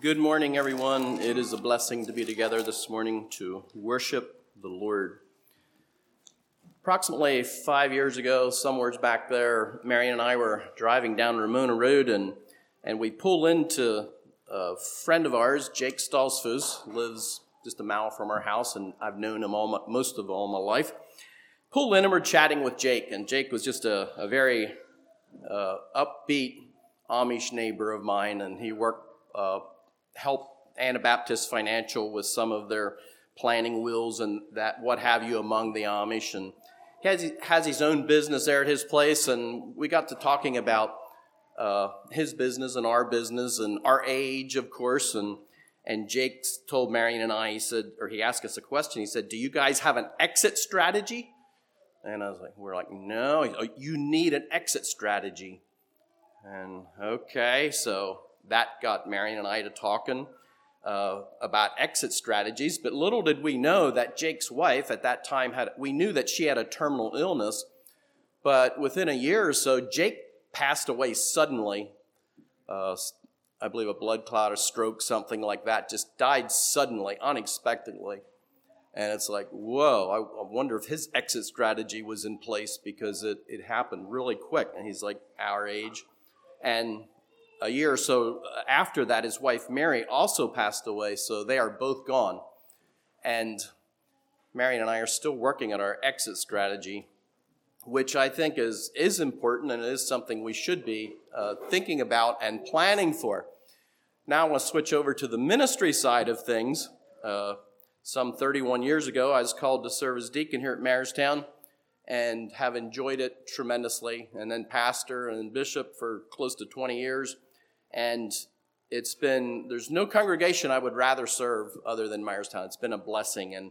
Good morning, everyone. It is a blessing to be together this morning to worship the Lord. Approximately five years ago, somewhere back there, Marion and I were driving down Ramona Road, and, and we pull into a friend of ours, Jake Stoltzfus, lives just a mile from our house, and I've known him all my, most of all my life. Pull in, and we're chatting with Jake, and Jake was just a, a very uh, upbeat Amish neighbor of mine, and he worked uh, help Anabaptist Financial with some of their planning wills and that what have you among the Amish, and he has, has his own business there at his place, and we got to talking about uh, his business and our business and our age, of course, and and Jake told Marion and I, he said, or he asked us a question. He said, "Do you guys have an exit strategy?" And I was like, "We're like, no. You need an exit strategy." And okay, so that got Marion and I to talking uh, about exit strategies. But little did we know that Jake's wife at that time had, we knew that she had a terminal illness. But within a year or so, Jake passed away suddenly. Uh, I believe a blood clot, a stroke, something like that, just died suddenly, unexpectedly. And it's like, whoa, I, I wonder if his exit strategy was in place because it, it happened really quick. And he's like our age. And a year or so after that, his wife Mary also passed away, so they are both gone. And Marion and I are still working on our exit strategy, which I think is, is important and is something we should be uh, thinking about and planning for. Now I want to switch over to the ministry side of things. Uh, some 31 years ago, I was called to serve as deacon here at Myerstown and have enjoyed it tremendously. And then pastor and bishop for close to 20 years. And it's been, there's no congregation I would rather serve other than Myerstown. It's been a blessing and,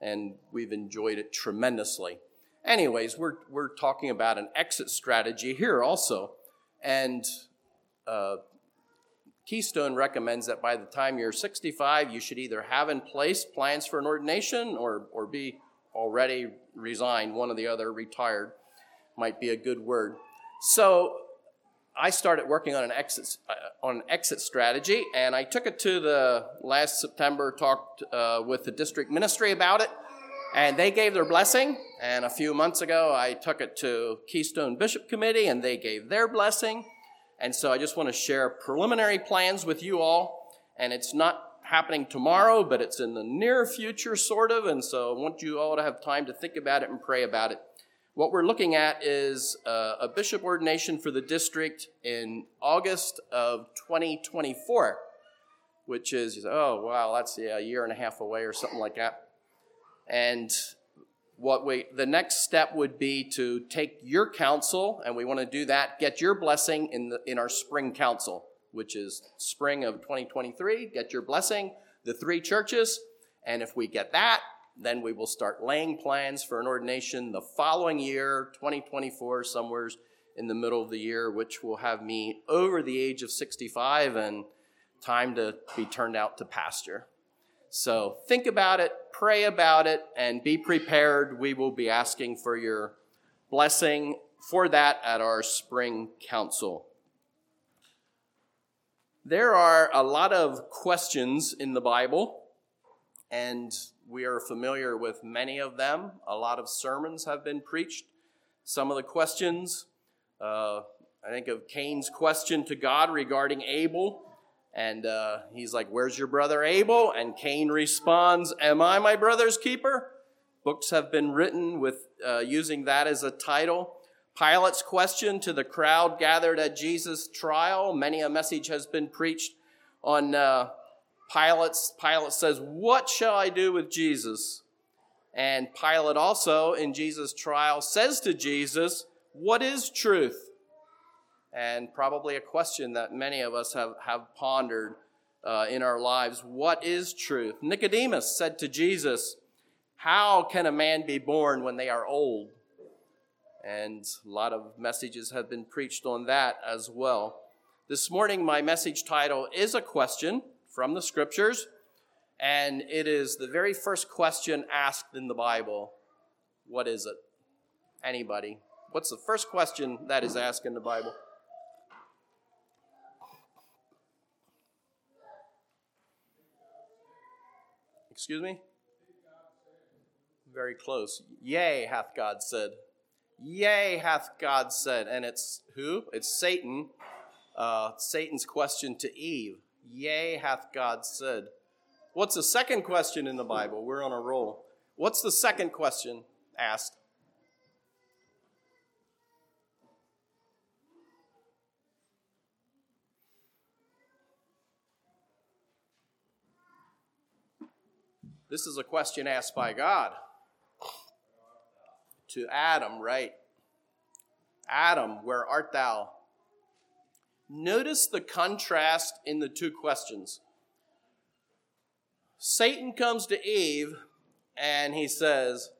and we've enjoyed it tremendously. Anyways, we're, we're talking about an exit strategy here also. And uh, Keystone recommends that by the time you're 65, you should either have in place plans for an ordination or, or be already resigned, one or the other, retired, might be a good word. So I started working on an exit uh, on an exit strategy, and I took it to the last September. Talked uh, with the district ministry about it, and they gave their blessing. And a few months ago, I took it to Keystone Bishop Committee, and they gave their blessing. And so I just want to share preliminary plans with you all. And it's not happening tomorrow, but it's in the near future, sort of. And so I want you all to have time to think about it and pray about it. What we're looking at is uh, a bishop ordination for the district in August of 2024, which is, oh, wow, that's yeah, a year and a half away or something like that. And what we, the next step would be to take your council, and we want to do that, get your blessing in, the, in our spring council, which is spring of 2023. Get your blessing, the three churches. And if we get that, then we will start laying plans for an ordination the following year, 2024, somewhere in the middle of the year, which will have me over the age of 65 and time to be turned out to pasture. So think about it, pray about it, and be prepared. We will be asking for your blessing for that at our spring council. There are a lot of questions in the Bible, and we are familiar with many of them. A lot of sermons have been preached. Some of the questions, uh, I think of Cain's question to God regarding Abel. And uh, he's like, Where's your brother Abel? And Cain responds, Am I my brother's keeper? Books have been written with uh, using that as a title. Pilate's question to the crowd gathered at Jesus' trial. Many a message has been preached on uh, Pilate's, Pilate says, What shall I do with Jesus? And Pilate also, in Jesus' trial, says to Jesus, What is truth? And probably a question that many of us have, have pondered uh, in our lives. What is truth? Nicodemus said to Jesus, How can a man be born when they are old? And a lot of messages have been preached on that as well. This morning, my message title is a question from the scriptures, and it is the very first question asked in the Bible What is it? Anybody? What's the first question that is asked in the Bible? Excuse me? Very close. Yea, hath God said. Yea, hath God said. And it's who? It's Satan. Uh, Satan's question to Eve. Yea, hath God said. What's the second question in the Bible? We're on a roll. What's the second question asked? This is a question asked by God to Adam, right? Adam, where art thou? Notice the contrast in the two questions. Satan comes to Eve and he says,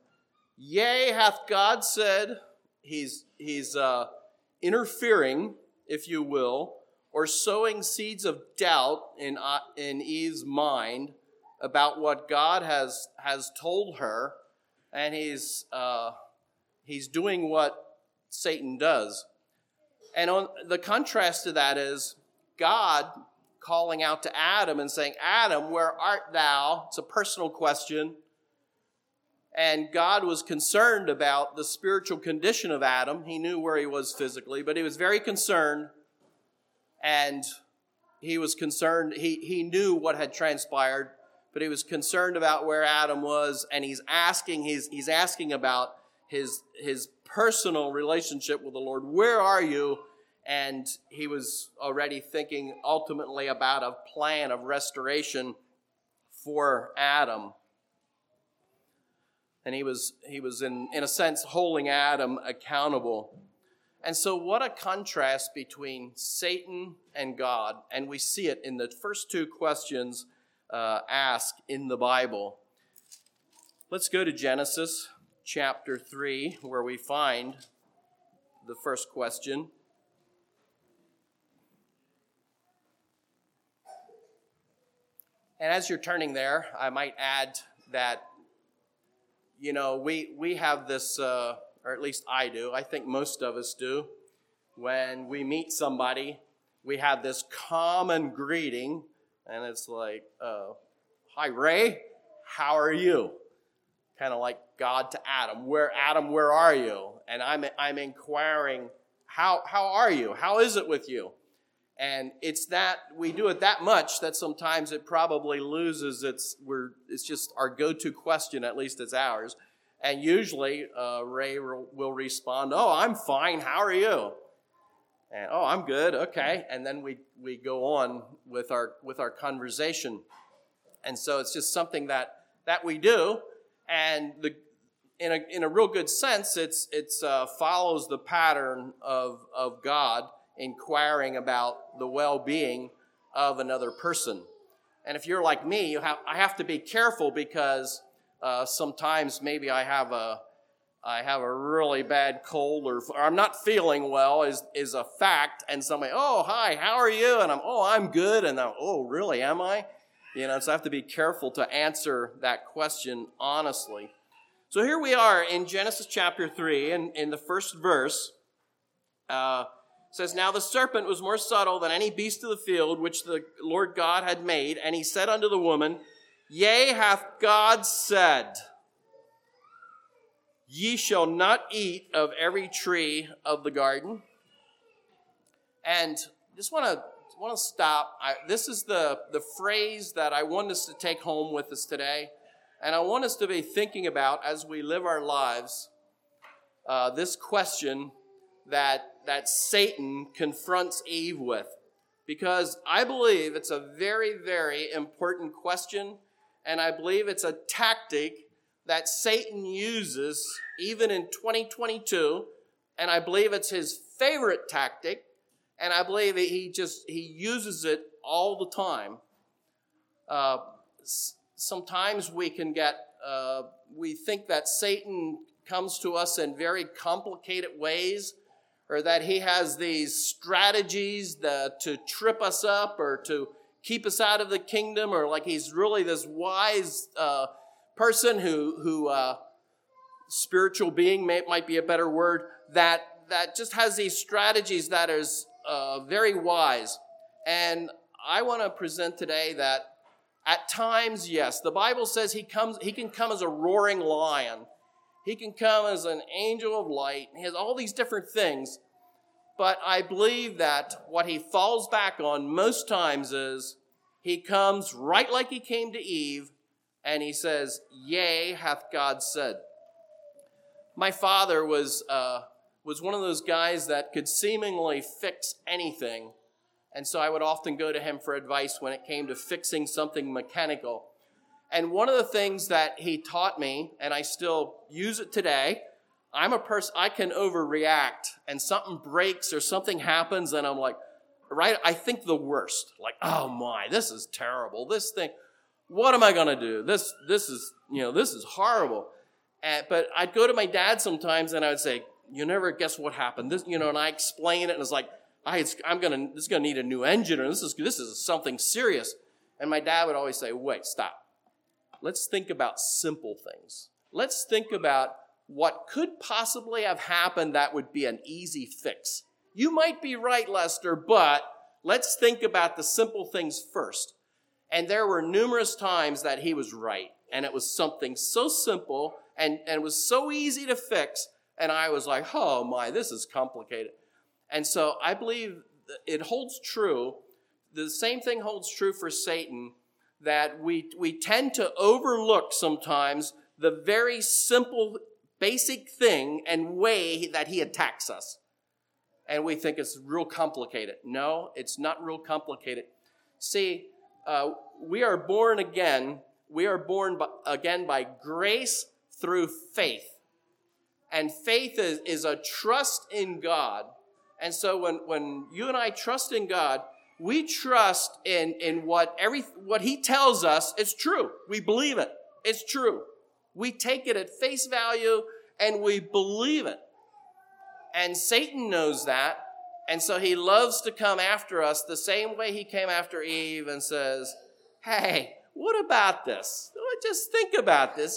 Yea, hath God said, he's, he's uh, interfering, if you will, or sowing seeds of doubt in, uh, in Eve's mind about what God has, has told her, and he's, uh, he's doing what Satan does. And on, the contrast to that is God calling out to Adam and saying, Adam, where art thou? It's a personal question. And God was concerned about the spiritual condition of Adam. He knew where he was physically, but he was very concerned. And he was concerned, he, he knew what had transpired, but he was concerned about where Adam was, and he's asking, he's, he's asking about his, his personal relationship with the Lord. Where are you? And he was already thinking ultimately about a plan of restoration for Adam. And he was, he was in, in a sense, holding Adam accountable. And so, what a contrast between Satan and God. And we see it in the first two questions uh, asked in the Bible. Let's go to Genesis chapter 3, where we find the first question. And as you're turning there, I might add that, you know, we, we have this, uh, or at least I do, I think most of us do, when we meet somebody, we have this common greeting, and it's like, uh, Hi, Ray, how are you? Kind of like God to Adam. Where Adam, where are you? And I'm I'm inquiring, how how are you? How is it with you? And it's that we do it that much that sometimes it probably loses its we're it's just our go-to question, at least it's ours. And usually uh, Ray will respond, "Oh, I'm fine. How are you?" And oh, I'm good. Okay. And then we we go on with our with our conversation. And so it's just something that that we do and the, in, a, in a real good sense, it's, it's uh, follows the pattern of, of God inquiring about the well-being of another person. And if you're like me, you have, I have to be careful because uh, sometimes maybe I have a I have a really bad cold or, or, I'm not feeling well is, is a fact. And somebody, oh, hi, how are you? And I'm, oh, I'm good. And I'm, oh, really, am I? You know, so I have to be careful to answer that question honestly. So here we are in Genesis chapter 3, and in the first verse, uh, says, Now the serpent was more subtle than any beast of the field which the Lord God had made, and he said unto the woman, Yea, hath God said, Ye shall not eat of every tree of the garden. And just want to want to stop. I, this is the, the phrase that I want us to take home with us today. And I want us to be thinking about as we live our lives uh, this question that, that Satan confronts Eve with. Because I believe it's a very, very important question. And I believe it's a tactic that Satan uses even in 2022. And I believe it's his favorite tactic and I believe that he just he uses it all the time. Uh, sometimes we can get uh, we think that Satan comes to us in very complicated ways, or that he has these strategies that, to trip us up or to keep us out of the kingdom, or like he's really this wise uh, person who who uh, spiritual being may, might be a better word that that just has these strategies that is uh, very wise. And I want to present today that At times, yes. The Bible says he comes he can come as a roaring lion. He can come as an angel of light. He has all these different things. But I believe that what he falls back on most times is he comes right like he came to Eve and he says, Yea, hath God said. My father was, uh, was one of those guys that could seemingly fix anything. And so I would often go to him for advice when it came to fixing something mechanical. And one of the things that he taught me, and I still use it today, I'm a person, I can overreact and something breaks or something happens and I'm like, right, I think the worst. Like, oh my, this is terrible. This thing, what am I to do? This, this is, you know, this is horrible. And, but I'd go to my dad sometimes and I would say, you never guess what happened. This, you know, and I explain it and it's like, I, going to, this is to need a new engine or this is, this is something serious. And my dad would always say, wait, stop. Let's think about simple things. Let's think about what could possibly have happened that would be an easy fix. You might be right, Lester, but let's think about the simple things first. And there were numerous times that he was right. And it was something so simple and, and was so easy to fix. And I was like, oh my, this is complicated. And so I believe it holds true. The same thing holds true for Satan that we, we tend to overlook sometimes the very simple basic thing and way that he attacks us. And we think it's real complicated. No, it's not real complicated. See, uh, we are born again. We are born by, again by grace through faith. And faith is, is a trust in God. And so when, when you and I trust in God, we trust in, in what every what he tells us is true. We believe it. It's true. We take it at face value and we believe it. And Satan knows that. And so he loves to come after us the same way he came after Eve and says, Hey, what about this? Just think about this.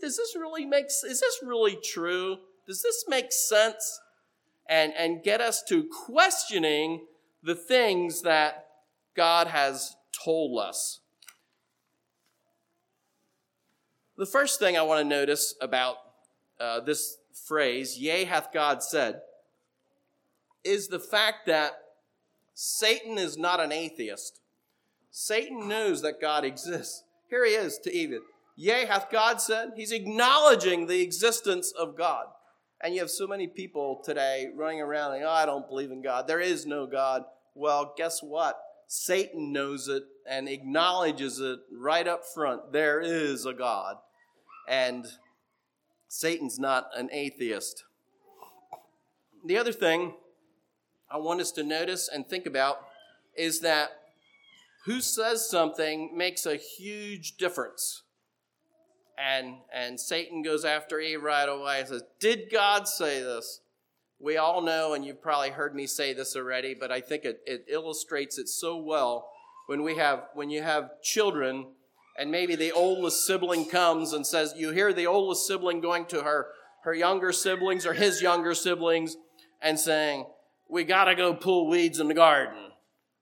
Does this really make is this really true? Does this make sense? And, and get us to questioning the things that God has told us. The first thing I want to notice about uh, this phrase, yea, hath God said, is the fact that Satan is not an atheist. Satan knows that God exists. Here he is to Eve. Yea, hath God said? He's acknowledging the existence of God. And you have so many people today running around and, oh, I don't believe in God. There is no God. Well, guess what? Satan knows it and acknowledges it right up front. There is a God. And Satan's not an atheist. The other thing I want us to notice and think about is that who says something makes a huge difference. And, and Satan goes after Eve right away and says, Did God say this? We all know, and you've probably heard me say this already, but I think it, it illustrates it so well when we have when you have children and maybe the oldest sibling comes and says, you hear the oldest sibling going to her, her younger siblings or his younger siblings and saying, we gotta go pull weeds in the garden.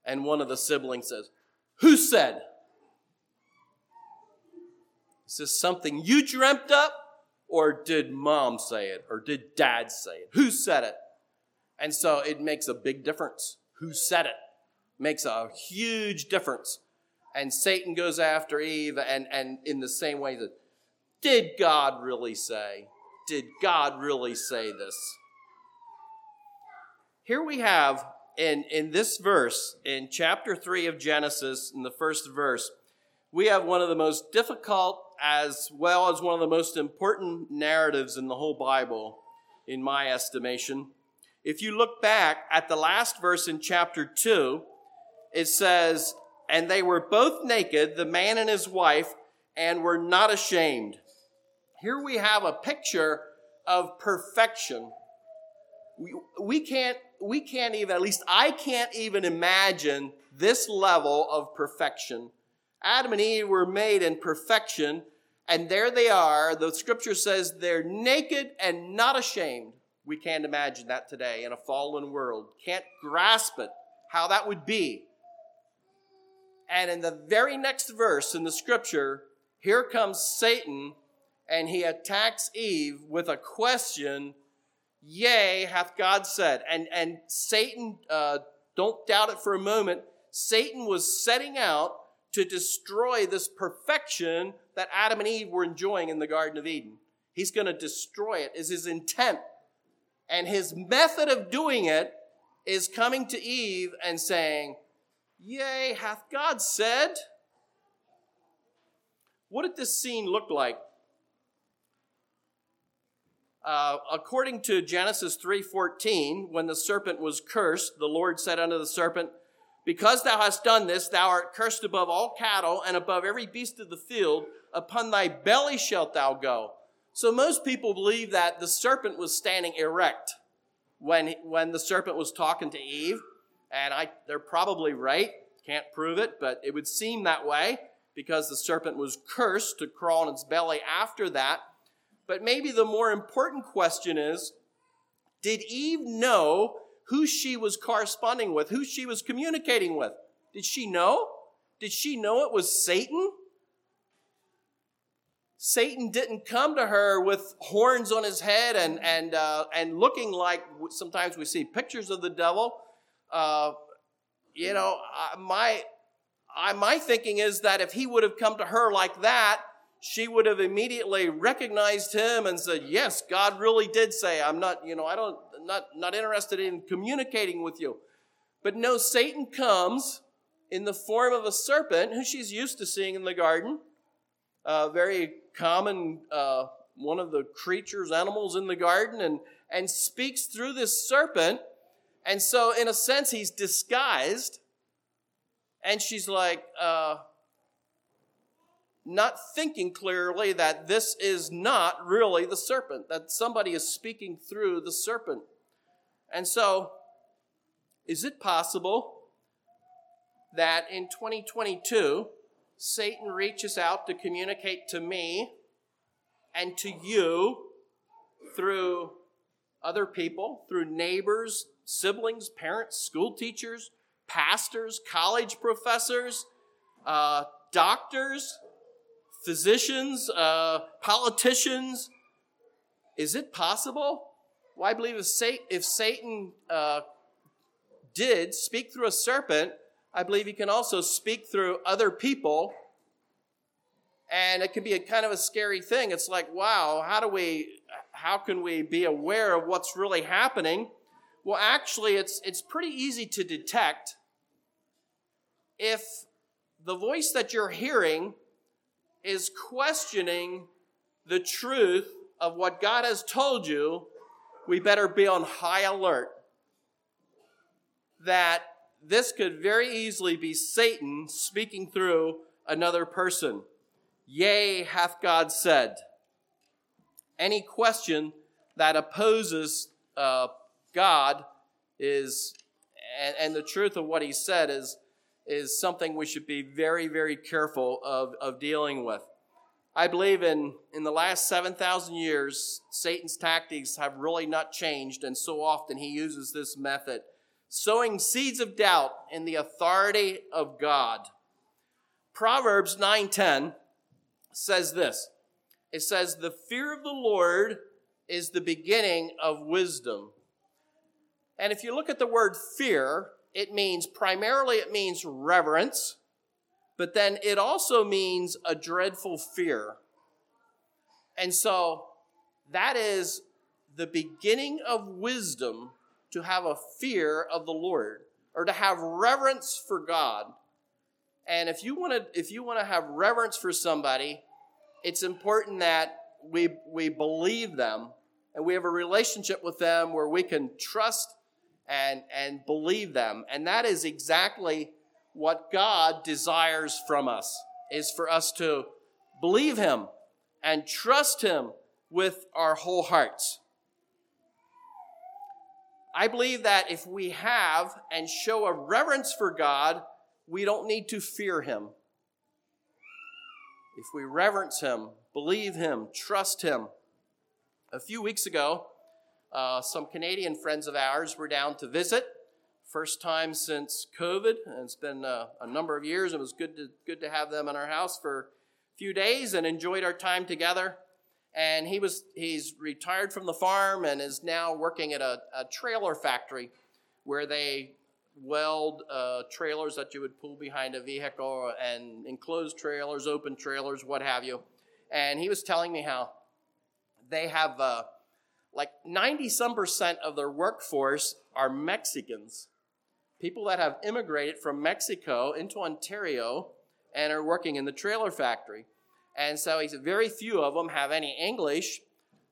And one of the siblings says, who said? Is this something you dreamt up? Or did mom say it? Or did dad say it? Who said it? And so it makes a big difference. Who said it? Makes a huge difference and Satan goes after Eve, and, and in the same way that, did God really say? Did God really say this? Here we have in, in this verse, in chapter 3 of Genesis, in the first verse, we have one of the most difficult as well as one of the most important narratives in the whole Bible, in my estimation. If you look back at the last verse in chapter 2, it says, and they were both naked, the man and his wife, and were not ashamed. Here we have a picture of perfection. We, we can't, we can't even, at least I can't even imagine this level of perfection. Adam and Eve were made in perfection, and there they are. The scripture says they're naked and not ashamed. We can't imagine that today in a fallen world. Can't grasp it, how that would be. And in the very next verse in the scripture, here comes Satan and he attacks Eve with a question, Yea, hath God said. And, and Satan, uh, don't doubt it for a moment, Satan was setting out to destroy this perfection that Adam and Eve were enjoying in the Garden of Eden. He's going to destroy it, is his intent. And his method of doing it is coming to Eve and saying, Yea, hath God said? What did this scene look like? Uh, according to Genesis 3:14, when the serpent was cursed, the Lord said unto the serpent, "Because thou hast done this, thou art cursed above all cattle and above every beast of the field. Upon thy belly shalt thou go." So most people believe that the serpent was standing erect when when the serpent was talking to Eve, and I they're probably right. Can't prove it, but it would seem that way because the serpent was cursed to crawl on its belly after that. But maybe the more important question is did Eve know who she was corresponding with, who she was communicating with? Did she know? Did she know it was Satan? Satan didn't come to her with horns on his head and and uh, and looking like sometimes we see pictures of the devil. Uh, you know, my I, my thinking is that if he would have come to her like that, she would have immediately recognized him and said, "Yes, God really did say, I'm not, you know, I don't not not interested in communicating with you." But no, Satan comes in the form of a serpent who she's used to seeing in the garden, a very common uh, one of the creatures, animals in the garden, and and speaks through this serpent. And so, in a sense, he's disguised. And she's like, uh, not thinking clearly that this is not really the serpent, that somebody is speaking through the serpent. And so, is it possible that in 2022, Satan reaches out to communicate to me and to you through other people, through neighbors, siblings, parents, school teachers, pastors, college professors, uh, doctors, physicians, uh, politicians. Is it possible? Well, I believe if Satan, if Satan uh, did speak through a serpent, I believe he can also speak through other people. And it can be a kind of a scary thing. It's like, wow, how do we, how can we be aware of what's really happening? Well, actually, it's, it's pretty easy to detect if the voice that you're hearing is questioning the truth of what God has told you, we better be on high alert that this could very easily be Satan speaking through another person. Yea, hath God said. Any question that opposes uh, God is, and, and the truth of what he said is, is something we should be very, very careful of, of dealing with. I believe in, in the last 7,000 years, Satan's tactics have really not changed, and so often he uses this method sowing seeds of doubt in the authority of God. Proverbs 9:10 says this. It says the fear of the Lord is the beginning of wisdom. And if you look at the word fear, it means primarily it means reverence, but then it also means a dreadful fear. And so that is the beginning of wisdom to have a fear of the Lord or to have reverence for God. And if you want to if you want to have reverence for somebody, it's important that we we believe them and we have a relationship with them where we can trust and, and believe them. And that is exactly what God desires from us, is for us to believe Him and trust Him with our whole hearts. I believe that if we have and show a reverence for God, we don't need to fear Him. If we reverence Him, believe Him, trust Him. A few weeks ago, uh, some Canadian friends of ours were down to visit first time since COVID, and it's been uh, a number of years. It was good to good to have them in our house for a few days and enjoyed our time together. And he was he's retired from the farm and is now working at a, a trailer factory where they weld uh, trailers that you would pull behind a vehicle and enclosed trailers, open trailers, what have you. And he was telling me how they have uh, like 90 some percent of their workforce are Mexicans, people that have immigrated from Mexico into Ontario and are working in the trailer factory. And so he said very few of them have any English.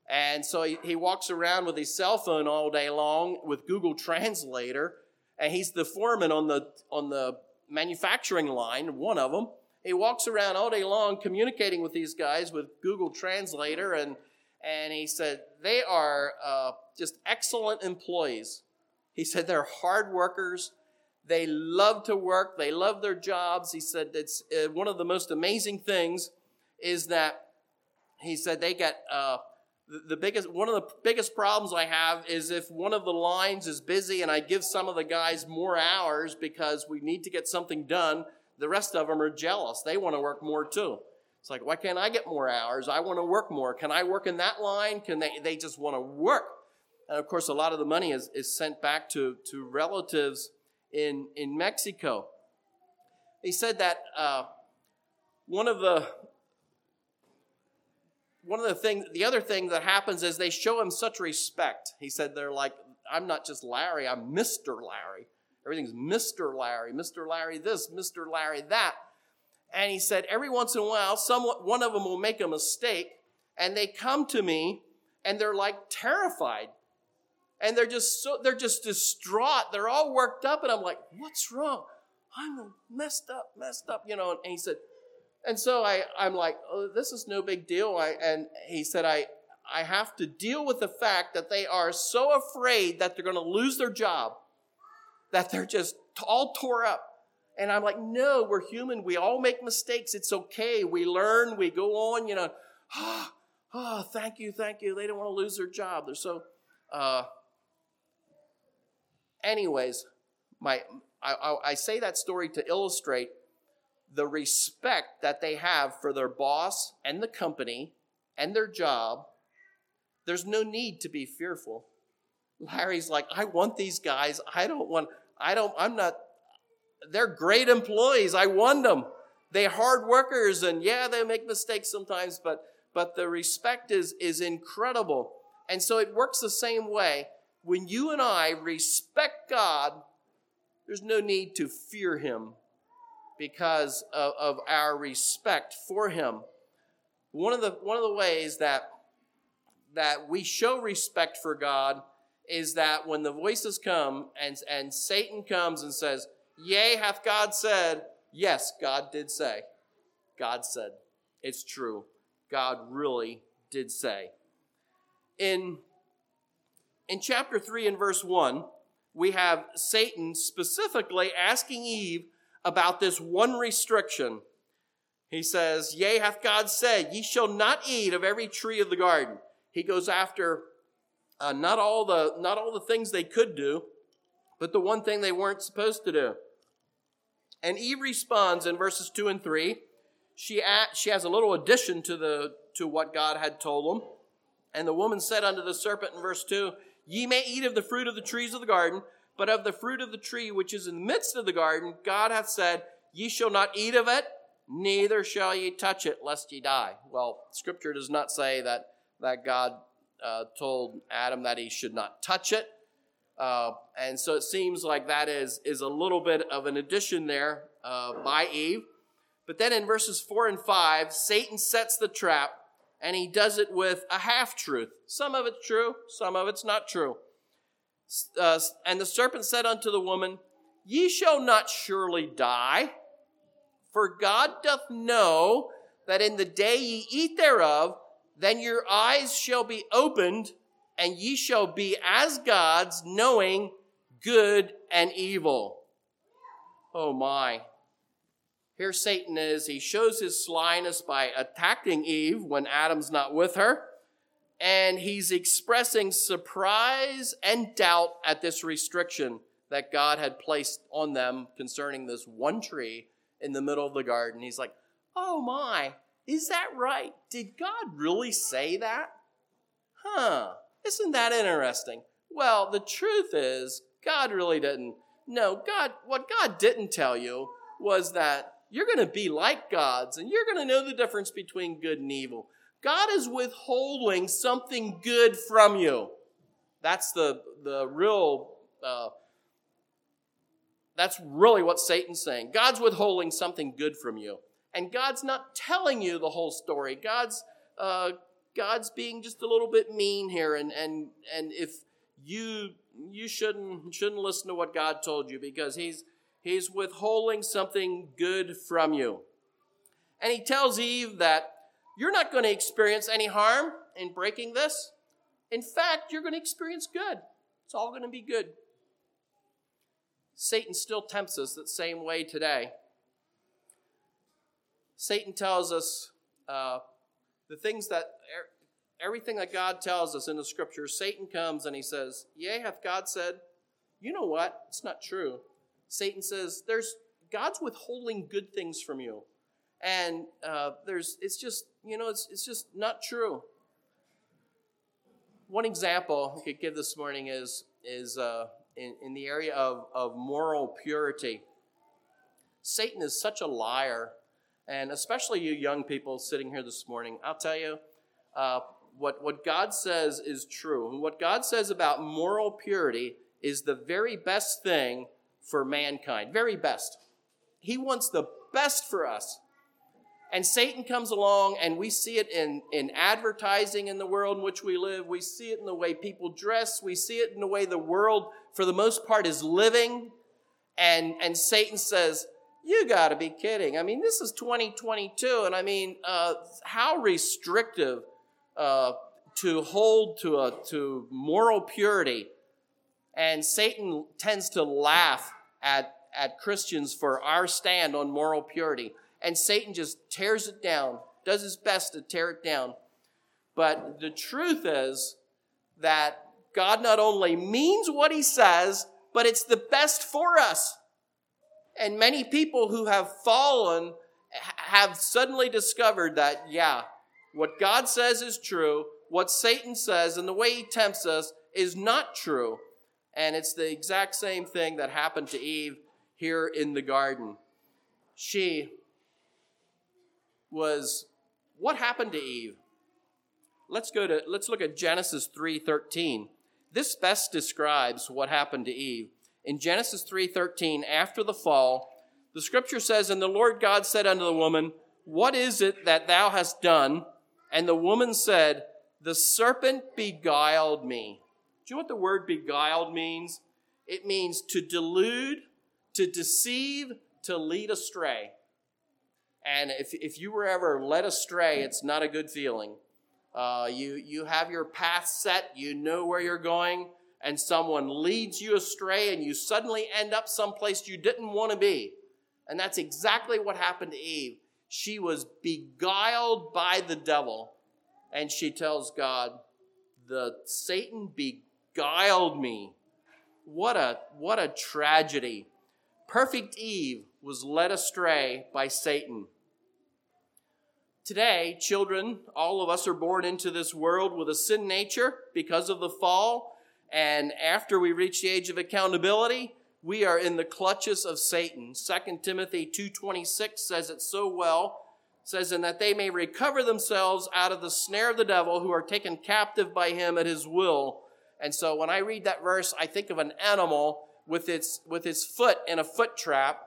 And so he, he walks around with his cell phone all day long with Google Translator and he's the foreman on the on the manufacturing line, one of them. He walks around all day long communicating with these guys with Google Translator, and and he said they are uh, just excellent employees. He said they're hard workers. They love to work. They love their jobs. He said it's uh, one of the most amazing things is that he said they get uh, the biggest one of the biggest problems I have is if one of the lines is busy and I give some of the guys more hours because we need to get something done, the rest of them are jealous. They want to work more too. It's like, why can't I get more hours? I want to work more. Can I work in that line? Can they they just want to work? And of course a lot of the money is, is sent back to, to relatives in in Mexico. He said that uh, one of the one of the things, the other thing that happens is they show him such respect. He said they're like, I'm not just Larry, I'm Mr. Larry. Everything's Mr. Larry, Mr. Larry this, Mr. Larry that. And he said every once in a while, one of them will make a mistake, and they come to me, and they're like terrified, and they're just so they're just distraught. They're all worked up, and I'm like, what's wrong? I'm messed up, messed up, you know. And he said, and so I, I'm like, oh, this is no big deal. I, and he said, I, I have to deal with the fact that they are so afraid that they're going to lose their job, that they're just all tore up. And I'm like, no, we're human. We all make mistakes. It's okay. We learn. We go on. You know, oh, oh thank you, thank you. They don't want to lose their job. They're so. Uh, anyways, my I, I, I say that story to illustrate the respect that they have for their boss and the company and their job, there's no need to be fearful. Larry's like, I want these guys. I don't want, I don't, I'm not, they're great employees. I want them. They're hard workers and yeah, they make mistakes sometimes, but, but the respect is, is incredible. And so it works the same way. When you and I respect God, there's no need to fear him because of, of our respect for him. One of the, one of the ways that, that we show respect for God is that when the voices come and, and Satan comes and says, Yea, hath God said, yes, God did say. God said. It's true. God really did say. In, in chapter 3 and verse 1, we have Satan specifically asking Eve about this one restriction. He says, Yea, hath God said, Ye shall not eat of every tree of the garden. He goes after uh, not all the not all the things they could do, but the one thing they weren't supposed to do. And Eve responds in verses two and three. She she has a little addition to the to what God had told them. And the woman said unto the serpent in verse two, Ye may eat of the fruit of the trees of the garden, but of the fruit of the tree which is in the midst of the garden, God hath said, Ye shall not eat of it, neither shall ye touch it, lest ye die. Well, Scripture does not say that, that God uh, told Adam that he should not touch it. Uh, and so it seems like that is, is a little bit of an addition there uh, by Eve. But then in verses 4 and 5, Satan sets the trap and he does it with a half truth. Some of it's true, some of it's not true. Uh, and the serpent said unto the woman, Ye shall not surely die, for God doth know that in the day ye eat thereof, then your eyes shall be opened, and ye shall be as gods, knowing good and evil. Oh my. Here Satan is. He shows his slyness by attacking Eve when Adam's not with her and he's expressing surprise and doubt at this restriction that God had placed on them concerning this one tree in the middle of the garden. He's like, Oh my, is that right? Did God really say that? Huh, isn't that interesting? Well, the truth is, God really didn't. No, God, what God didn't tell you was that you're going to be like gods and you're going to know the difference between good and evil. God is withholding something good from you. That's the, the real, uh, that's really what Satan's saying. God's withholding something good from you. And God's not telling you the whole story. God's, uh, God's being just a little bit mean here. And, and, and if you, you shouldn't, shouldn't listen to what God told you because he's, he's withholding something good from you. And he tells Eve that you're not going to experience any harm in breaking this. In fact, you're going to experience good. It's all going to be good. Satan still tempts us that same way today. Satan tells us uh, the things that everything that God tells us in the scriptures. Satan comes and he says, "Yea, hath God said?" You know what? It's not true. Satan says, "There's God's withholding good things from you, and uh, there's it's just you know it's it's just not true." One example I could give this morning is is uh, in, in the area of, of moral purity. Satan is such a liar and especially you young people sitting here this morning, I'll tell you, uh, what, what God says is true. And what God says about moral purity is the very best thing for mankind. Very best. He wants the best for us. And Satan comes along, and we see it in, in advertising in the world in which we live. We see it in the way people dress. We see it in the way the world, for the most part, is living. And, and Satan says, you got to be kidding. I mean, this is 2022, and I mean, uh, how restrictive uh, to hold to a to moral purity. And Satan tends to laugh at at Christians for our stand on moral purity, and Satan just tears it down, does his best to tear it down. But the truth is that God not only means what he says, but it's the best for us. And many people who have fallen have suddenly discovered that, yeah, what God says is true, what Satan says and the way he tempts us is not true. And it's the exact same thing that happened to Eve here in the garden. She was what happened to Eve? Let's go to let's look at Genesis 3:13. This best describes what happened to Eve in Genesis 3:13 after the fall, the scripture says, "And the Lord God said unto the woman, What is it that thou hast done?" And the woman said, "The serpent beguiled me." Do you know what the word beguiled means? It means to delude, to deceive, to lead astray. And if, if you were ever led astray, it's not a good feeling. Uh, you, you have your path set, you know where you're going, and someone leads you astray and you suddenly end up someplace you didn't want to be. And that's exactly what happened to Eve. She was beguiled by the devil, and she tells God, "The Satan beguiled me." What a what a tragedy. Perfect Eve was led astray by Satan. Today, children, all of us are born into this world with a sin nature because of the fall and after we reach the age of accountability, we are in the clutches of Satan. 2 Timothy 2:26 says it so well. Says in that they may recover themselves out of the snare of the devil who are taken captive by him at his will. And so when I read that verse, I think of an animal with its with its foot in a foot trap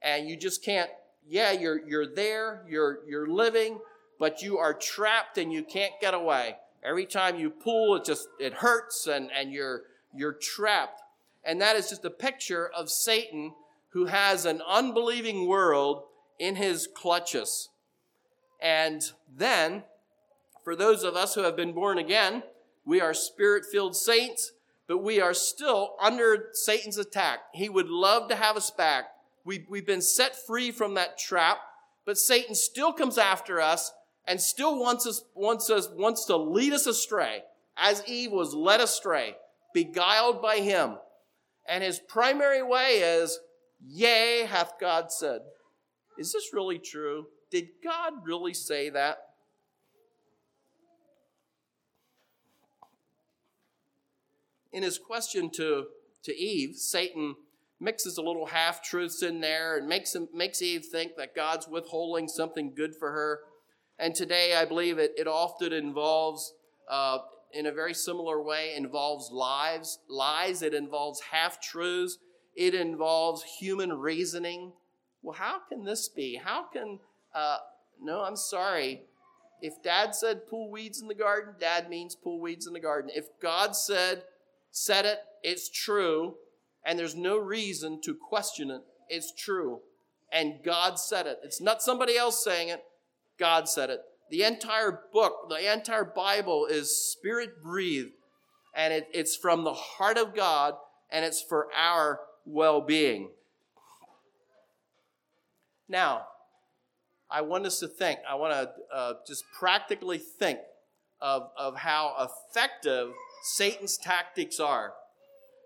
and you just can't yeah, you're you're there, you're you're living, but you are trapped and you can't get away. Every time you pull, it just it hurts and, and you're you're trapped. And that is just a picture of Satan who has an unbelieving world in his clutches. And then, for those of us who have been born again, we are spirit filled saints, but we are still under Satan's attack. He would love to have us back. We, we've been set free from that trap, but Satan still comes after us and still wants us, wants us, wants to lead us astray, as Eve was led astray, beguiled by him. And his primary way is, Yea, hath God said. Is this really true? Did God really say that? In his question to, to Eve, Satan mixes a little half truths in there and makes, him, makes Eve think that God's withholding something good for her. And today, I believe it, it often involves, uh, in a very similar way, involves lies. Lies. It involves half truths. It involves human reasoning. Well, how can this be? How can? Uh, no, I'm sorry. If Dad said pull weeds in the garden, Dad means pull weeds in the garden. If God said said it, it's true, and there's no reason to question it. It's true, and God said it. It's not somebody else saying it. God said it. The entire book, the entire Bible is spirit breathed, and it, it's from the heart of God, and it's for our well being. Now, I want us to think, I want to uh, just practically think of, of how effective Satan's tactics are.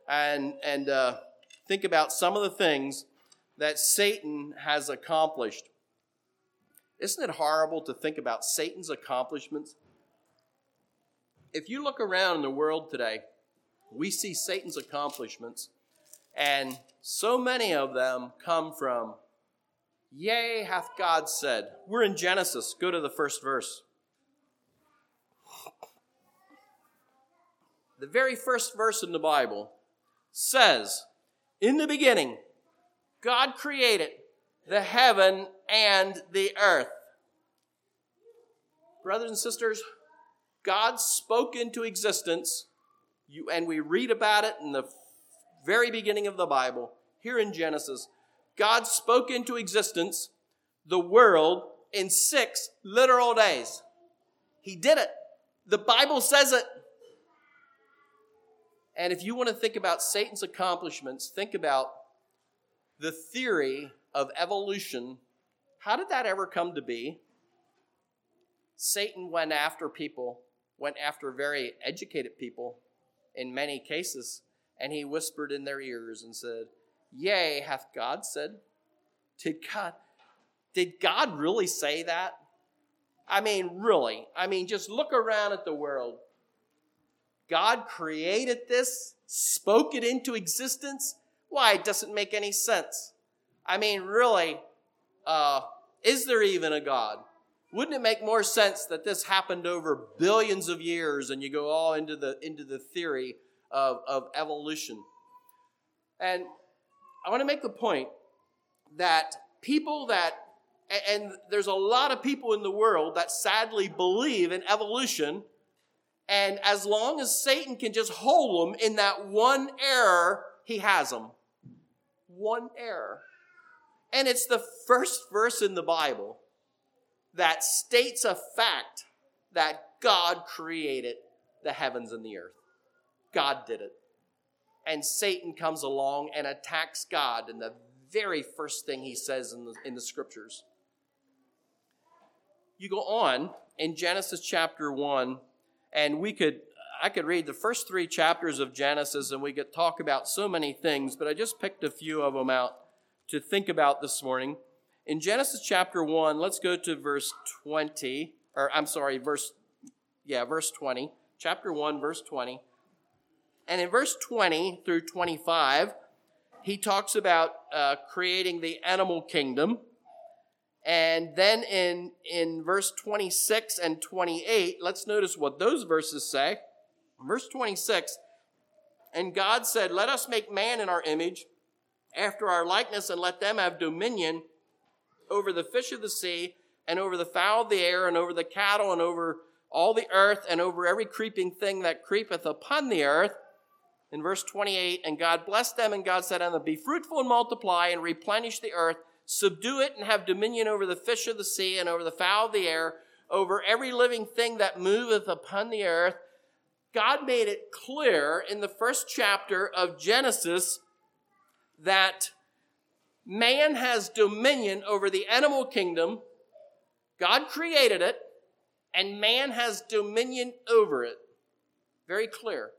And, and uh, think about some of the things that Satan has accomplished. Isn't it horrible to think about Satan's accomplishments? If you look around in the world today, we see Satan's accomplishments, and so many of them come from, Yea, hath God said. We're in Genesis. Go to the first verse. The very first verse in the Bible says, In the beginning, God created the heaven and the earth. Brothers and sisters, God spoke into existence, you, and we read about it in the very beginning of the Bible, here in Genesis. God spoke into existence the world in six literal days. He did it. The Bible says it. And if you want to think about Satan's accomplishments, think about the theory of evolution, how did that ever come to be? Satan went after people, went after very educated people in many cases, and he whispered in their ears and said, Yea, hath God said? Did God, did God really say that? I mean, really. I mean, just look around at the world. God created this, spoke it into existence. Why? It doesn't make any sense. I mean, really, uh, is there even a God? Wouldn't it make more sense that this happened over billions of years and you go all into the, into the theory of, of evolution? And I want to make the point that people that, and there's a lot of people in the world that sadly believe in evolution, and as long as Satan can just hold them in that one error, he has them. One error. And it's the first verse in the Bible that states a fact that God created the heavens and the earth. God did it. And Satan comes along and attacks God in the very first thing he says in the, in the scriptures. You go on in Genesis chapter 1, and we could I could read the first three chapters of Genesis and we could talk about so many things, but I just picked a few of them out to think about this morning. In Genesis chapter 1, let's go to verse 20, or I'm sorry, verse, yeah, verse 20. Chapter 1, verse 20. And in verse 20 through 25, he talks about uh, creating the animal kingdom. And then in, in verse 26 and 28, let's notice what those verses say. Verse 26, and God said, Let us make man in our image after our likeness, and let them have dominion over the fish of the sea, and over the fowl of the air, and over the cattle, and over all the earth, and over every creeping thing that creepeth upon the earth. In verse 28, and God blessed them, and God said unto them, Be fruitful and multiply, and replenish the earth, subdue it, and have dominion over the fish of the sea, and over the fowl of the air, over every living thing that moveth upon the earth. God made it clear in the first chapter of Genesis that man has dominion over the animal kingdom. God created it, and man has dominion over it. Very clear.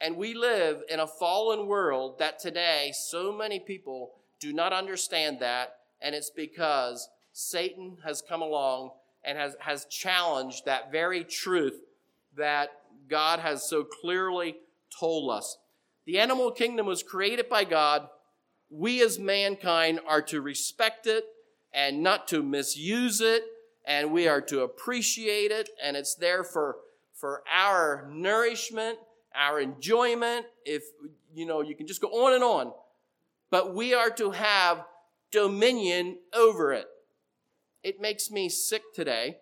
And we live in a fallen world that today so many people do not understand that, and it's because Satan has come along and has, has challenged that very truth that God has so clearly told us. The animal kingdom was created by God. We as mankind are to respect it and not to misuse it, and we are to appreciate it, and it's there for, for our nourishment, our enjoyment. If, you know, you can just go on and on. But we are to have dominion over it. It makes me sick today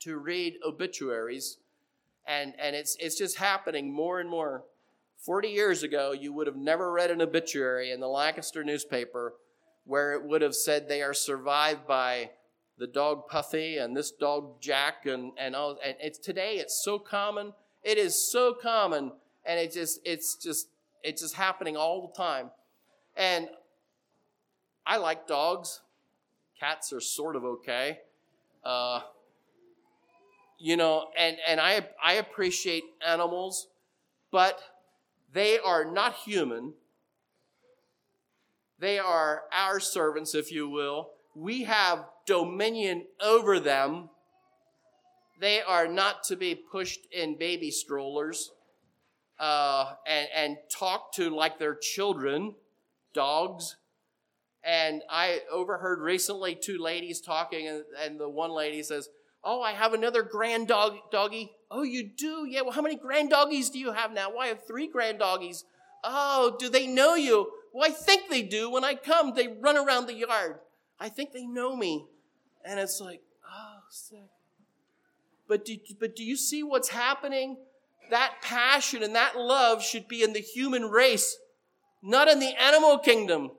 to read obituaries, and, and it's, it's just happening more and more. 40 years ago, you would have never read an obituary in the Lancaster newspaper where it would have said they are survived by the dog Puffy and this dog Jack and, and all and it's today it's so common. It is so common and it just it's just it's just happening all the time. And I like dogs. Cats are sort of okay. Uh, you know, and, and I, I appreciate animals, but they are not human. They are our servants, if you will. We have dominion over them. They are not to be pushed in baby strollers uh, and, and talked to like they're children, dogs. And I overheard recently two ladies talking, and, and the one lady says, Oh, I have another grand dog, doggy. Oh, you do? Yeah. Well, how many grand doggies do you have now? Well, I have three grand doggies. Oh, do they know you? Well, I think they do. When I come, they run around the yard. I think they know me. And it's like, oh, sick. But do, but do you see what's happening? That passion and that love should be in the human race, not in the animal kingdom.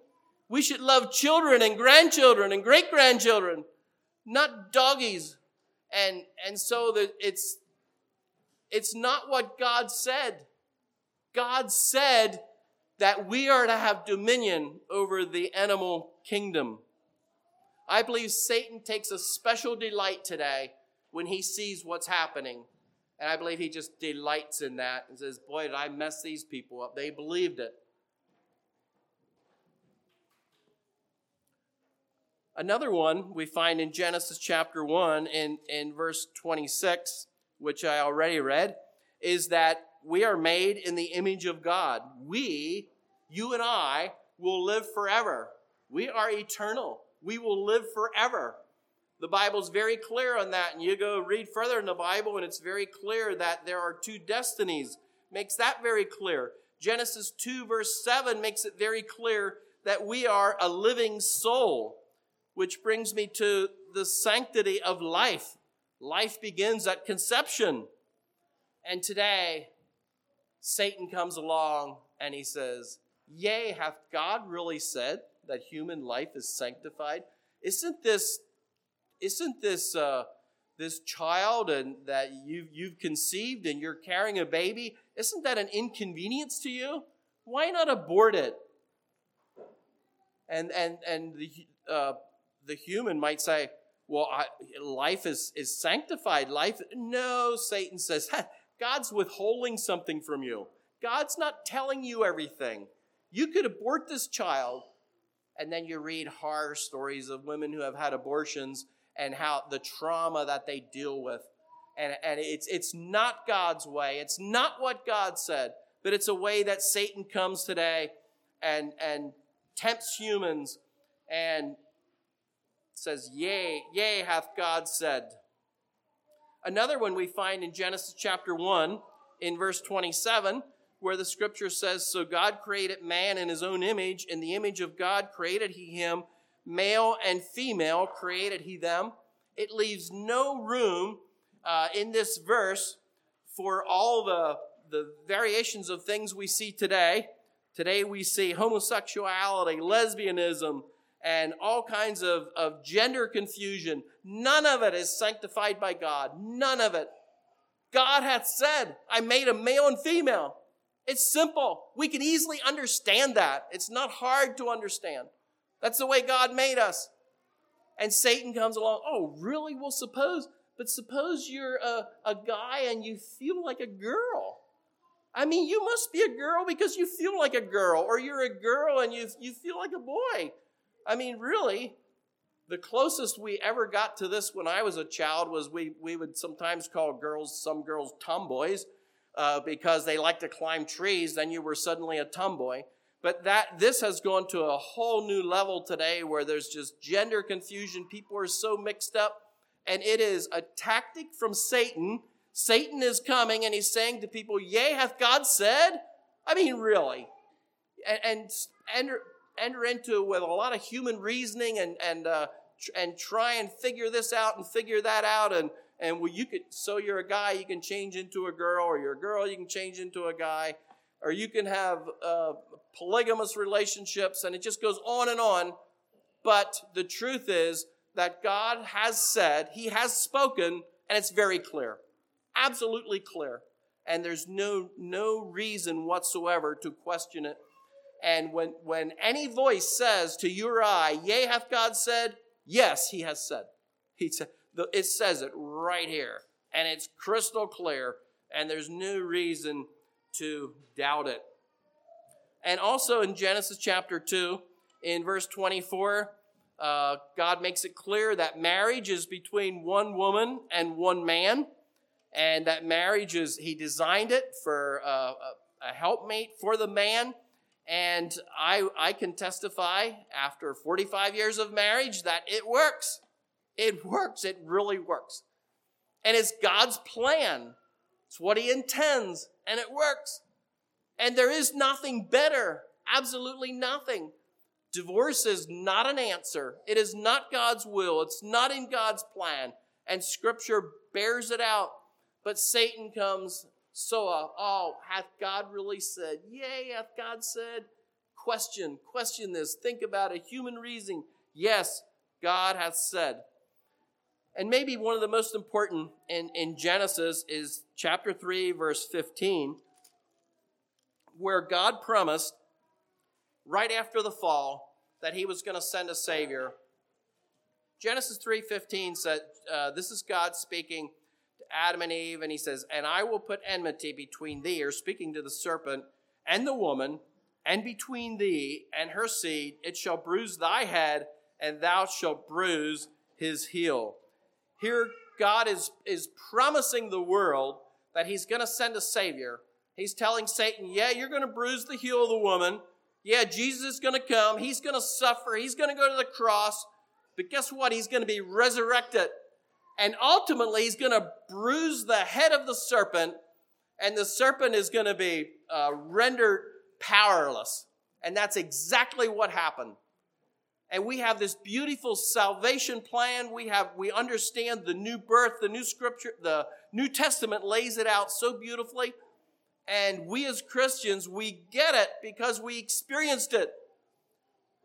We should love children and grandchildren and great grandchildren, not doggies. And, and so it's, it's not what God said. God said that we are to have dominion over the animal kingdom. I believe Satan takes a special delight today when he sees what's happening. And I believe he just delights in that and says, Boy, did I mess these people up. They believed it. Another one we find in Genesis chapter 1 in, in verse 26, which I already read, is that we are made in the image of God. We, you and I, will live forever. We are eternal. We will live forever. The Bible's very clear on that, and you go read further in the Bible, and it's very clear that there are two destinies. Makes that very clear. Genesis 2, verse 7 makes it very clear that we are a living soul. Which brings me to the sanctity of life. Life begins at conception. And today, Satan comes along and he says, Yea, hath God really said that human life is sanctified? Isn't this, isn't this, uh, this child and that you've, you've conceived and you're carrying a baby, isn't that an inconvenience to you? Why not abort it? And, and, and the, uh, the human might say, well, I, life is, is sanctified. Life, no, Satan says, God's withholding something from you. God's not telling you everything. You could abort this child, and then you read horror stories of women who have had abortions and how the trauma that they deal with. And, and it's, it's not God's way. It's not what God said, but it's a way that Satan comes today and, and tempts humans and says, Yea, yea, hath God said. Another one we find in Genesis chapter 1, in verse 27, where the scripture says, So God created man in his own image. In the image of God created he him. Male and female created he them. It leaves no room uh, in this verse for all the, the variations of things we see today. Today we see homosexuality, lesbianism, and all kinds of, of gender confusion. None of it is sanctified by God. None of it. God hath said, I made a male and female. It's simple. We can easily understand that. It's not hard to understand. That's the way God made us. And Satan comes along. Oh, really? Well, suppose, but suppose you're a, a guy and you feel like a girl. I mean, you must be a girl because you feel like a girl, or you're a girl and you, you feel like a boy. I mean, really, the closest we ever got to this when I was a child was we, we would sometimes call girls, some girls, tomboys uh, because they like to climb trees, then you were suddenly a tomboy. But that this has gone to a whole new level today where there's just gender confusion. People are so mixed up, and it is a tactic from Satan Satan is coming and he's saying to people, Yea, hath God said? I mean, really. And, and enter, enter into with a lot of human reasoning and, and, uh, tr- and try and figure this out and figure that out. And, and well, you could, so you're a guy, you can change into a girl, or you're a girl, you can change into a guy, or you can have uh, polygamous relationships, and it just goes on and on. But the truth is that God has said, He has spoken, and it's very clear absolutely clear. And there's no, no reason whatsoever to question it. And when, when any voice says to I, Yea, hath God said? Yes, he has said. He said, it says it right here. And it's crystal clear. And there's no reason to doubt it. And also in Genesis chapter 2, in verse 24, uh, God makes it clear that marriage is between one woman and one man and that marriage is he designed it for a, a, a helpmate for the man and I, I can testify after 45 years of marriage that it works. It works. It really works. And it's god's plan. It's what he intends and it works. And there is nothing better absolutely nothing. Divorce is not an answer. It is not god's will. It's not in god's plan. And scripture bears it out. But Satan comes, so, uh, oh, hath God really said? Yea, hath God said? Question, question this. Think about it. Human reasoning. Yes, God hath said. And maybe one of the most important in, in Genesis is chapter 3, verse 15, where God promised right after the fall that he was going to send a Savior. Genesis 3.15 said, uh, this is God speaking, Adam and Eve, and he says, And I will put enmity between thee, or speaking to the serpent, and the woman, and between thee and her seed. It shall bruise thy head, and thou shalt bruise his heel. Here, God is, is promising the world that he's going to send a Savior. He's telling Satan, Yeah, you're going to bruise the heel of the woman. Yeah, Jesus is going to come. He's going to suffer. He's going to go to the cross. But guess what? He's going to be resurrected and ultimately he's going to bruise the head of the serpent, and the serpent is going to be uh, rendered powerless. And that's exactly what happened. And we have this beautiful salvation plan. We have we understand the new birth, the new scripture, the New Testament lays it out so beautifully. And we as Christians, we get it because we experienced it.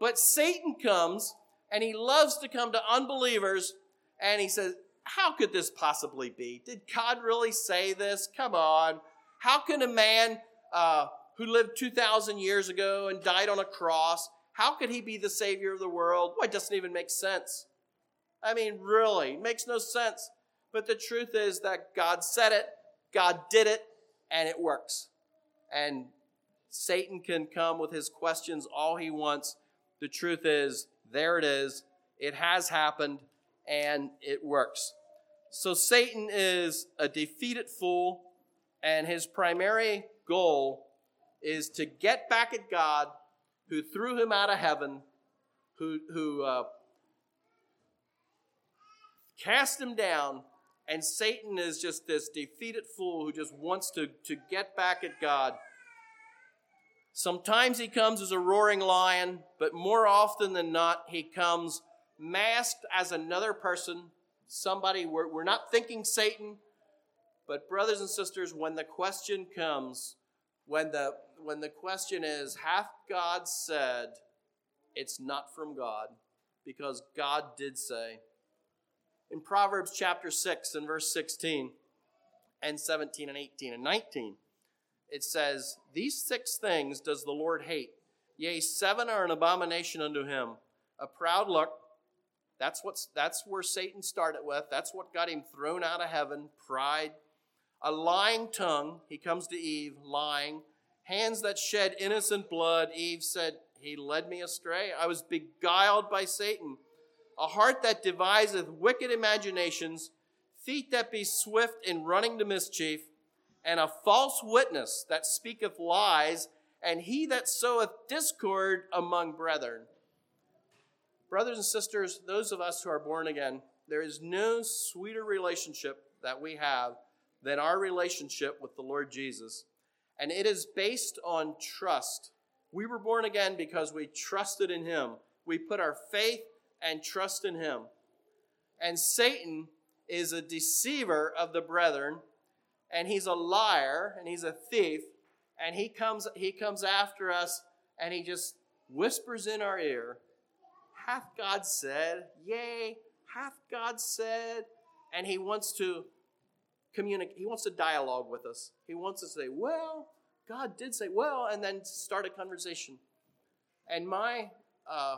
But Satan comes and he loves to come to unbelievers and he says, how could this possibly be? Did God really say this? Come on. How can a man uh, who lived 2,000 years ago and died on a cross, how could he be the Savior of the world? Well, it doesn't even make sense. I mean, really, it makes no sense. But the truth is that God said it, God did it, and it works. And Satan can come with his questions all he wants. The truth is, there it is. It has happened, and it works. So Satan is a defeated fool, and his primary goal is to get back at God who threw him out of heaven, who, who uh, cast him down, and Satan is just this defeated fool who just wants to, to get back at God. Sometimes he comes as a roaring lion, but more often than not, he comes masked as another person somebody, we're, we're not thinking Satan, but brothers and sisters, when the question comes, when the, when the question is, hath God said, it's not from God, because God did say. In Proverbs chapter 6 and verse 16 and 17 and 18 and 19, it says, These six things does the Lord hate. Yea, seven are an abomination unto him a proud look, that's what's that's where Satan started with. That's what got him thrown out of heaven, pride, a lying tongue. He comes to Eve, lying. Hands that shed innocent blood. Eve said, He led me astray. I was beguiled by Satan. A heart that deviseth wicked imaginations, feet that be swift in running to mischief, and a false witness that speaketh lies, and he that soweth discord among brethren. Brothers and sisters, those of us who are born again, there is no sweeter relationship that we have than our relationship with the Lord Jesus. And it is based on trust. We were born again because we trusted in Him. We put our faith and trust in Him. And Satan is a deceiver of the brethren, and he's a liar, and he's a thief, and he comes, he comes after us, and he just whispers in our ear, Hath God said? Yea, hath God said? And he wants to communicate, he wants to dialogue with us. He wants to say, Well, God did say, Well, and then start a conversation. And my, uh,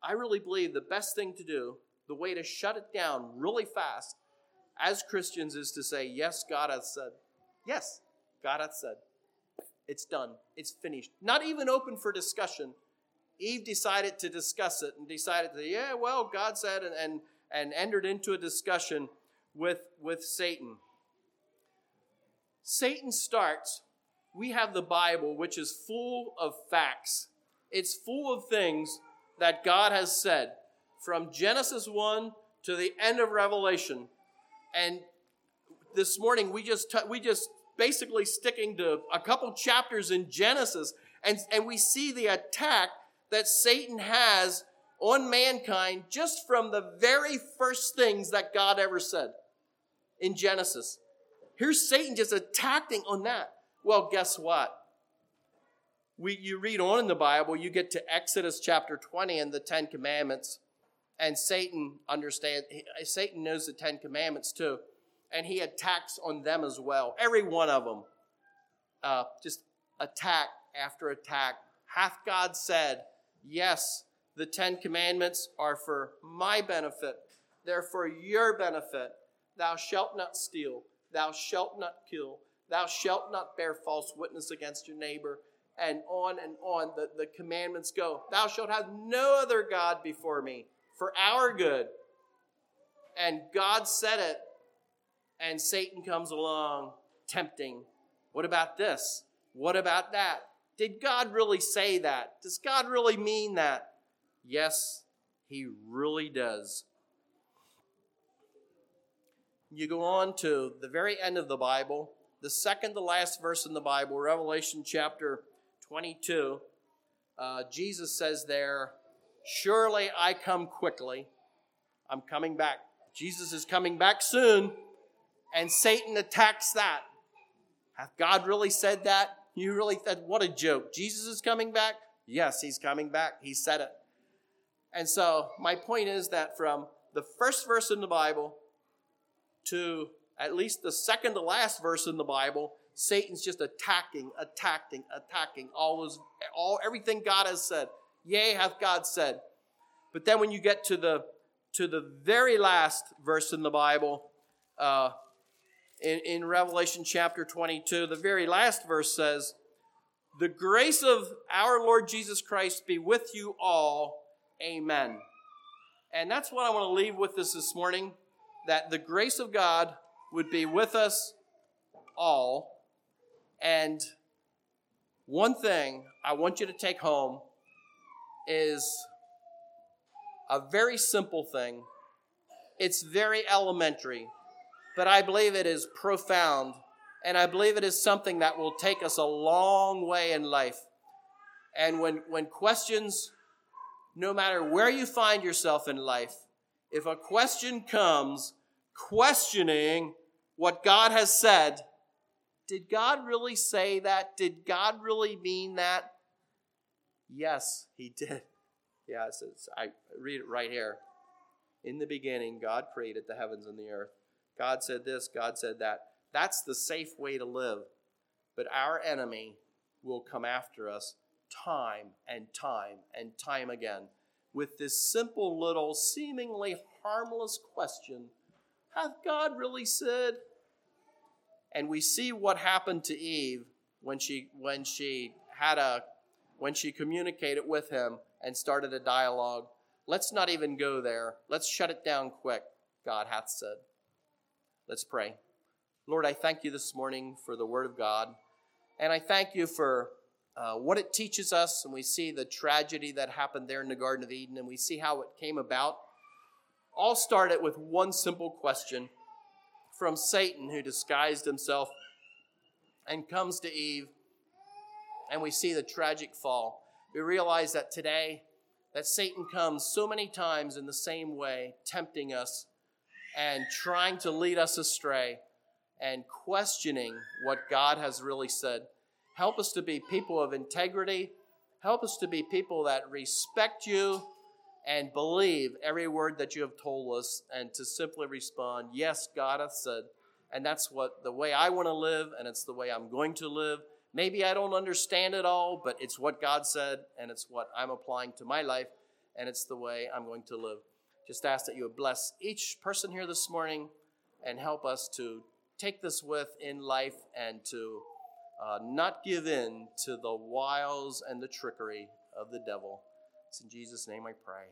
I really believe the best thing to do, the way to shut it down really fast as Christians is to say, Yes, God hath said. Yes, God hath said. It's done. It's finished. Not even open for discussion. Eve decided to discuss it and decided to, yeah, well, God said, and, and, and entered into a discussion with, with Satan. Satan starts, we have the Bible, which is full of facts. It's full of things that God has said from Genesis 1 to the end of Revelation. And this morning we just t- we just basically sticking to a couple chapters in Genesis and, and we see the attack that Satan has on mankind just from the very first things that God ever said in Genesis. Here's Satan just attacking on that. Well, guess what? We, you read on in the Bible, you get to Exodus chapter 20 and the Ten Commandments, and Satan understands, Satan knows the Ten Commandments too, and he attacks on them as well. Every one of them. Uh, just attack after attack. Hath God said, Yes, the Ten Commandments are for my benefit, they're for your benefit. Thou shalt not steal. Thou shalt not kill. Thou shalt not bear false witness against your neighbor. And on and on the, the commandments go. Thou shalt have no other God before me for our good. And God said it, and Satan comes along tempting. What about this? What about that? Did God really say that? Does God really mean that? Yes, He really does you go on to the very end of the Bible, the second to last verse in the Bible, Revelation chapter 22, uh, Jesus says there, Surely I come quickly. I'm coming back. Jesus is coming back soon. And Satan attacks that. Hath God really said that? You really thought, what a joke. Jesus is coming back? Yes, he's coming back. He said it. And so my point is that from the first verse in the Bible to at least the second to last verse in the Bible, Satan's just attacking, attacking, attacking all his, all everything God has said. Yea, hath God said. But then when you get to the to the very last verse in the Bible, uh, in, in Revelation chapter 22, the very last verse says, The grace of our Lord Jesus Christ be with you all. Amen. And that's what I want to leave with us this morning that the grace of God would be with us all. And one thing I want you to take home is a very simple thing. It's very elementary, but I believe it is profound, and I believe it is something that will take us a long way in life. And when, when questions, no matter where you find yourself in life, if a question comes questioning what God has said, did God really say that? Did God really mean that? Yes, he did. Yeah, I read it right here. In the beginning, God created the heavens and the earth. God said this, God said that. That's the safe way to live. But our enemy will come after us time and time and time again with this simple little, seemingly harmless question Hath God really said? and we see what happened to Eve when she when she had a when she communicated with him and started a dialogue. Let's not even go there. Let's shut it down quick. God hath said. Let's pray. Lord, I thank you this morning for the Word of God, and I thank you for uh, what it teaches us. And we see the tragedy that happened there in the Garden of Eden, and we see how it came about. All started with one simple question from Satan, who disguised himself and comes to Eve, and we see the tragic fall. We realize that today, that Satan comes so many times in the same way, tempting us and trying to lead us astray and questioning what God has really said. Help us to be people of integrity. Help us to be people that respect you and believe every word that you have told us and to simply respond, Yes, God hath said. And that's what the way I want to live, and it's the way I'm going to live. Maybe I don't understand it all, but it's what God said, and it's what I'm applying to my life, and it's the way I'm going to live. Just ask that you would bless each person here this morning and help us to take this with in life and to uh, not give in to the wiles and the trickery of the devil. It's in Jesus' name I pray.